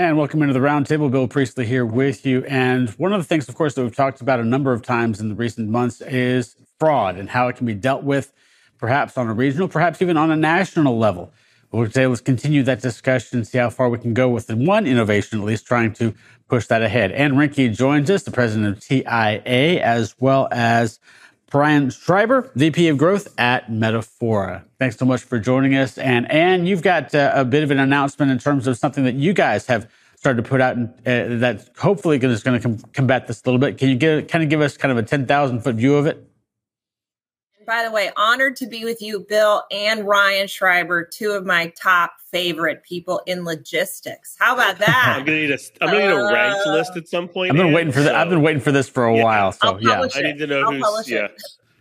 And welcome into the roundtable. Bill Priestley here with you. And one of the things, of course, that we've talked about a number of times in the recent months is fraud and how it can be dealt with, perhaps on a regional, perhaps even on a national level. But today, let's continue that discussion and see how far we can go with one innovation, at least trying to push that ahead. Anne Reinke joins us, the president of TIA, as well as Ryan Schreiber, VP of Growth at Metafora. Thanks so much for joining us. And Anne, you've got uh, a bit of an announcement in terms of something that you guys have started to put out uh, that hopefully is going to com- combat this a little bit. Can you get, kind of give us kind of a 10,000 foot view of it? by the way, honored to be with you, Bill and Ryan Schreiber, two of my top favorite people in logistics. How about that? I'm gonna need a I'm gonna need a ranked uh, list at some point. I've been waiting for so. I've been waiting for this for a yeah. while. So yeah, I need to know I'll who's yeah.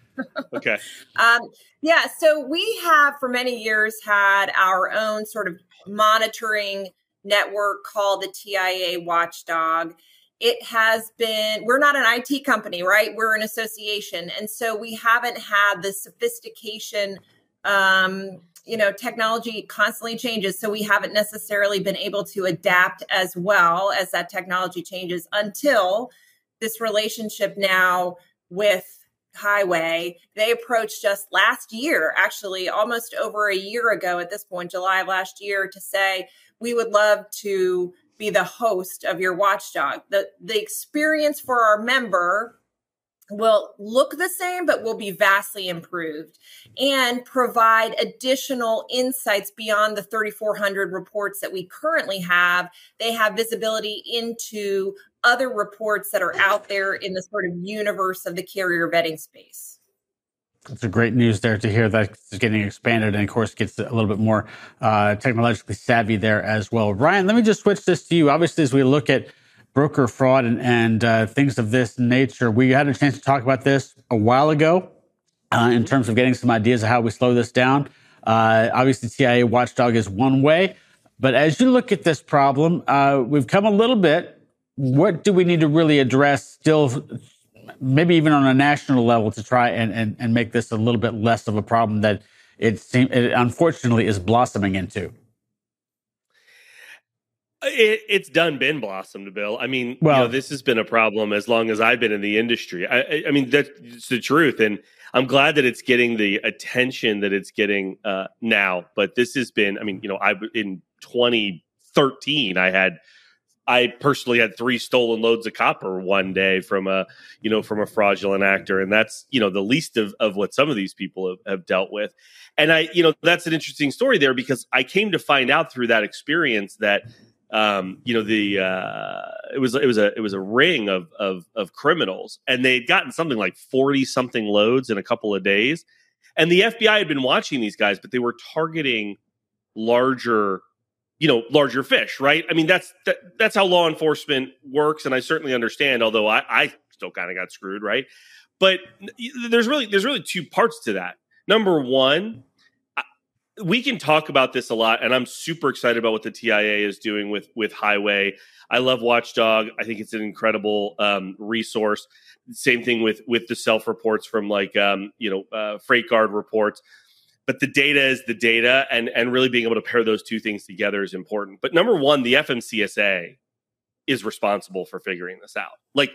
okay. Um, yeah. So we have for many years had our own sort of monitoring network called the TIA Watchdog it has been we're not an IT company, right? We're an association. And so we haven't had the sophistication um, you know, technology constantly changes, so we haven't necessarily been able to adapt as well as that technology changes until this relationship now with Highway. They approached us last year, actually almost over a year ago at this point, July of last year, to say we would love to be the host of your watchdog. The the experience for our member will look the same but will be vastly improved and provide additional insights beyond the 3400 reports that we currently have they have visibility into other reports that are out there in the sort of universe of the carrier vetting space it's a great news there to hear that it's getting expanded and, of course, gets a little bit more uh, technologically savvy there as well. Ryan, let me just switch this to you. Obviously, as we look at broker fraud and, and uh, things of this nature, we had a chance to talk about this a while ago uh, in terms of getting some ideas of how we slow this down. Uh, obviously, TIA Watchdog is one way. But as you look at this problem, uh, we've come a little bit. What do we need to really address still maybe even on a national level to try and, and, and make this a little bit less of a problem that it seems it unfortunately is blossoming into it, it's done been blossomed, Bill. I mean, well, you know, this has been a problem as long as I've been in the industry. I, I, I mean, that's the truth, and I'm glad that it's getting the attention that it's getting uh, now. But this has been, I mean, you know, I in 2013, I had I personally had three stolen loads of copper one day from a you know from a fraudulent actor, and that's you know the least of, of what some of these people have, have dealt with. And I you know that's an interesting story there because I came to find out through that experience that um, you know the uh, it was it was a it was a ring of of, of criminals, and they'd gotten something like forty something loads in a couple of days, and the FBI had been watching these guys, but they were targeting larger you know larger fish right? I mean that's that, that's how law enforcement works and i certainly understand although i, I still kind of got screwed right? But there's really there's really two parts to that. Number one we can talk about this a lot and i'm super excited about what the tia is doing with with highway. I love watchdog. I think it's an incredible um, resource. Same thing with with the self reports from like um, you know uh, FreightGuard reports but the data is the data and and really being able to pair those two things together is important. But number one the fmcsa is responsible for figuring this out. Like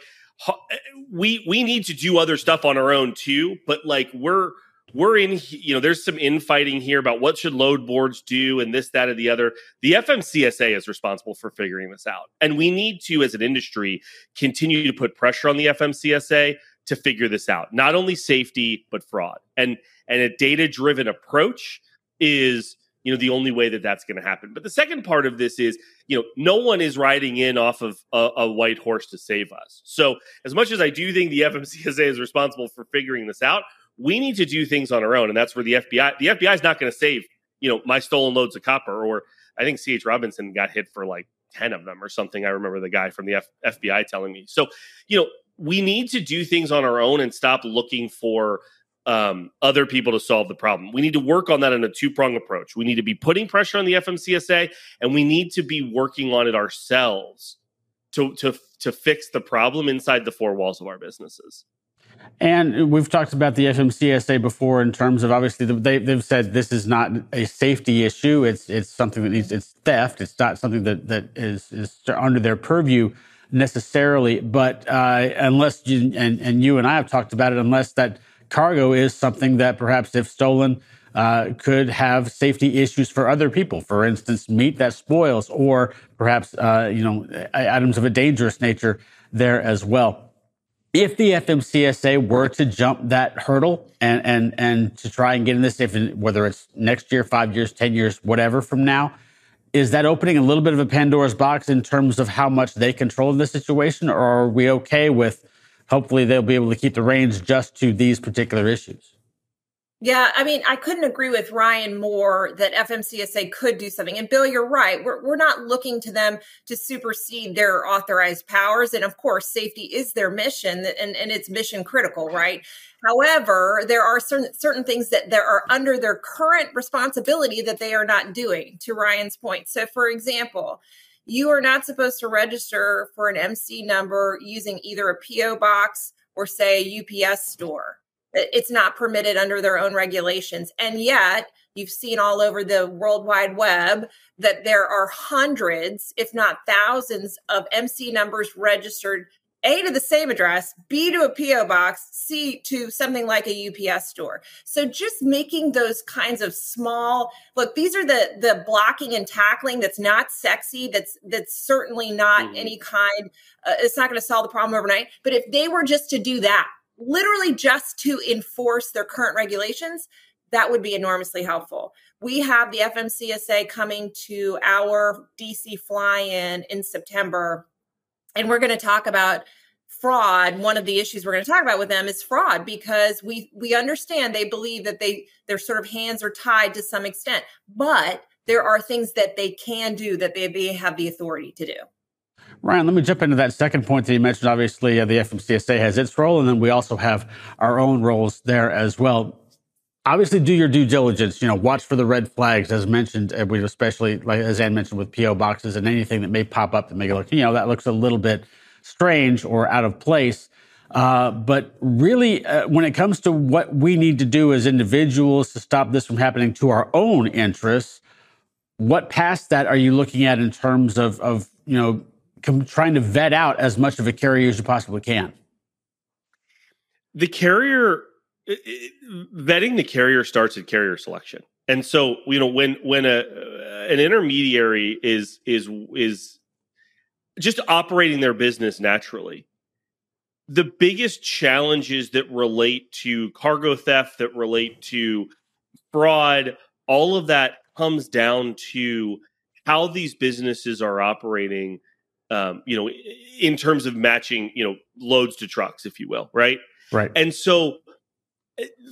we we need to do other stuff on our own too but like we're we're in you know there's some infighting here about what should load boards do and this that or the other. The fmcsa is responsible for figuring this out. And we need to as an industry continue to put pressure on the fmcsa to figure this out. Not only safety but fraud. And and a data driven approach is you know the only way that that's going to happen. But the second part of this is you know no one is riding in off of a, a, white horse to save us. So as much as i do think the fmcsa is responsible for figuring this out we need to do things on our own and that's where the fbi the fbi is not going to save you know my stolen loads of copper or i think ch robinson got hit for like 10 of them or something. I remember the guy from the F- fbi telling me. So you know we need to do things on our own and stop looking for um, other people to solve the problem. We need to work on that in a two prong approach. We need to be putting pressure on the FMCSA, and we need to be working on it ourselves to to to fix the problem inside the four walls of our businesses. And we've talked about the FMCSA before in terms of obviously they, they've said this is not a safety issue. It's it's something that needs it's theft. It's not something that that is is under their purview necessarily. But uh, unless you and and you and I have talked about it, unless that cargo is something that perhaps if stolen uh, could have safety issues for other people. For instance, meat that spoils, or perhaps uh, you know items of a dangerous nature there as well. If the FMCSA were to jump that hurdle and and and to try and get in this, if whether it's next year, five years, ten years, whatever from now, is that opening a little bit of a Pandora's box in terms of how much they control the situation, or are we okay with? Hopefully, they'll be able to keep the reins just to these particular issues. Yeah, I mean, I couldn't agree with Ryan more that FMCSA could do something. And Bill, you're right. We're, we're not looking to them to supersede their authorized powers. And of course, safety is their mission and, and it's mission critical, right? However, there are certain, certain things that there are under their current responsibility that they are not doing, to Ryan's point. So, for example, you are not supposed to register for an MC number using either a PO box or, say, a UPS store it's not permitted under their own regulations. And yet, you've seen all over the World Wide Web that there are hundreds, if not thousands, of MC numbers registered a to the same address, B to a PO box, C to something like a UPS store. So just making those kinds of small look, these are the the blocking and tackling that's not sexy. That's that's certainly not mm-hmm. any kind. Uh, it's not going to solve the problem overnight. But if they were just to do that, literally just to enforce their current regulations, that would be enormously helpful. We have the FMCSA coming to our DC fly in in September, and we're going to talk about fraud one of the issues we're going to talk about with them is fraud because we we understand they believe that they their sort of hands are tied to some extent but there are things that they can do that they, they have the authority to do Ryan, let me jump into that second point that you mentioned. Obviously, uh, the FMCSA has its role, and then we also have our own roles there as well. Obviously, do your due diligence. You know, watch for the red flags, as mentioned. Uh, we especially, like as Anne mentioned, with PO boxes and anything that may pop up that may look, you know, that looks a little bit strange or out of place. Uh, but really, uh, when it comes to what we need to do as individuals to stop this from happening to our own interests, what past that are you looking at in terms of, of you know, com- trying to vet out as much of a carrier as you possibly can? The carrier vetting the carrier starts at carrier selection. And so, you know, when when a an intermediary is is is just operating their business naturally, the biggest challenges that relate to cargo theft, that relate to fraud, all of that comes down to how these businesses are operating um, you know, in terms of matching, you know, loads to trucks, if you will, right? Right. And so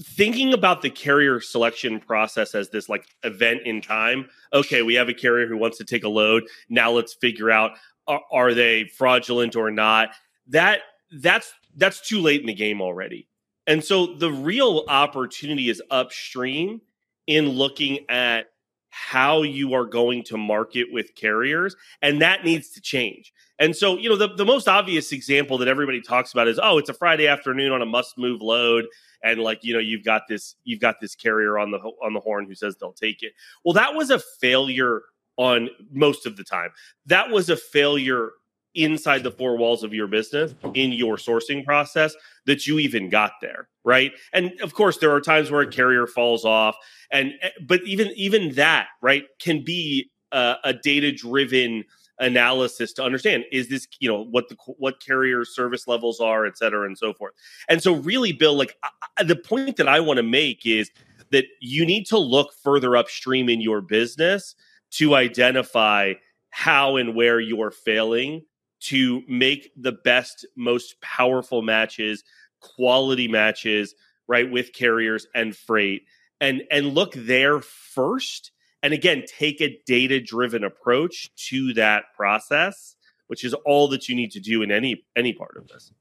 thinking about the carrier selection process as this like event in time, okay, we have a carrier who wants to take a load. Now let's figure out are, are they fraudulent or not? That that's that's too late in the game already. And so the real opportunity is upstream in looking at how you are going to market with carriers and that needs to change. And so you know the, the most obvious example that everybody talks about is oh it's a friday afternoon on a must move load and like you know you've got this you've got this carrier on the on the horn who says they'll take it. Well that was a failure on most of the time. That was a failure inside the four walls of your business in your sourcing process that you even got there right? And of course there are times where a carrier falls off and eh, but even even that right can be a, a data driven analysis to understand is this you know what the what carrier service levels are et cetera and so forth. And so really bill like I, the point that i want to make is that you need to look further upstream in your business to identify how and where you're failing to make the best, most powerful matches, quality matches, right, with carriers and freight. And and look there first. And again, take a data-driven approach to that process, which is all that you need to do in any any part of this.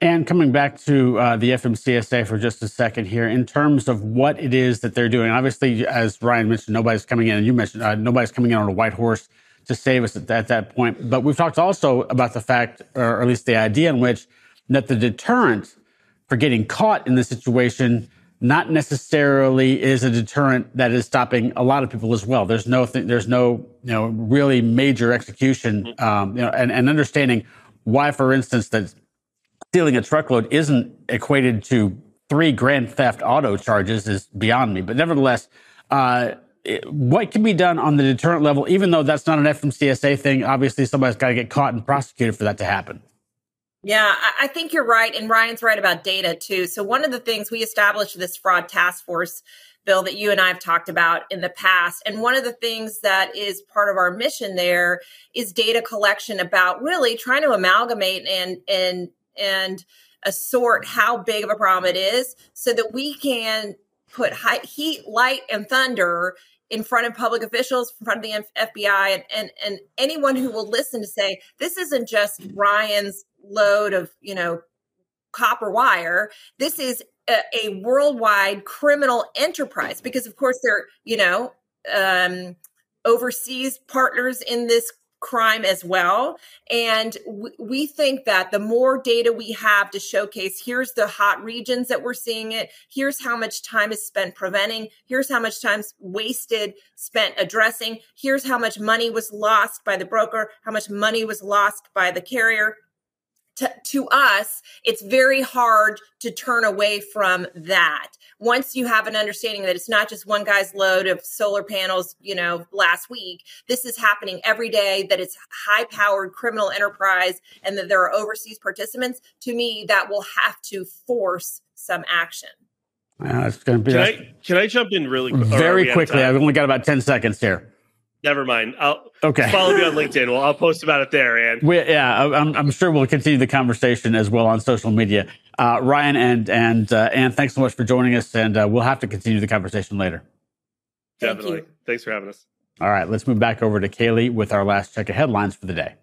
And coming back to uh, the FMCSA for just a second here, in terms of what it is that they're doing, obviously, as Ryan mentioned, nobody's coming in, and you mentioned uh, nobody's coming in on a white horse to save us at, at that point. But we've talked also about the fact, or at least the idea in which that the deterrent for getting caught in the situation not necessarily is a deterrent that is stopping a lot of people as well. There's no th- there's no you know really major execution, mm-hmm. um, you know, and, and understanding why, for instance, that stealing a truckload isn't equated to three grand theft auto charges is beyond me. But nevertheless, uh, what can be done on the deterrent level, even though that's not an FMCSA thing? Obviously, somebody's got to get caught and prosecuted for that to happen. Yeah, I think you're right. And Ryan's right about data too. So, one of the things we established this fraud task force bill that you and I have talked about in the past. And one of the things that is part of our mission there is data collection about really trying to amalgamate and, and, and assort how big of a problem it is so that we can put high, heat, light, and thunder in front of public officials, in front of the FBI, and, and, and anyone who will listen to say, this isn't just Ryan's load of, you know, copper wire. This is a, a worldwide criminal enterprise because, of course, they're, you know, um, overseas partners in this crime as well. And w- we think that the more data we have to showcase, here's the hot regions that we're seeing it, here's how much time is spent preventing, here's how much time wasted spent addressing, here's how much money was lost by the broker, how much money was lost by the carrier to, to us, it's very hard to turn away from that. Once you have an understanding that it's not just one guy's load of solar panels, you know, last week, this is happening every day, that it's high powered criminal enterprise and that there are overseas participants, to me, that will have to force some action. Uh, it's going to be. Can I, can I jump in really Very quickly? I've only got about 10 seconds here. Never mind. I'll okay. follow me on LinkedIn. Well, I'll post about it there, and we, yeah, I'm, I'm, sure we'll continue the conversation as well on social media. Uh, Ryan and and uh, Anne, thanks so much for joining us, and uh, we'll have to continue the conversation later. Definitely. Thanks for having us. All right, let's move back over to Kaylee with our last check of headlines for the day.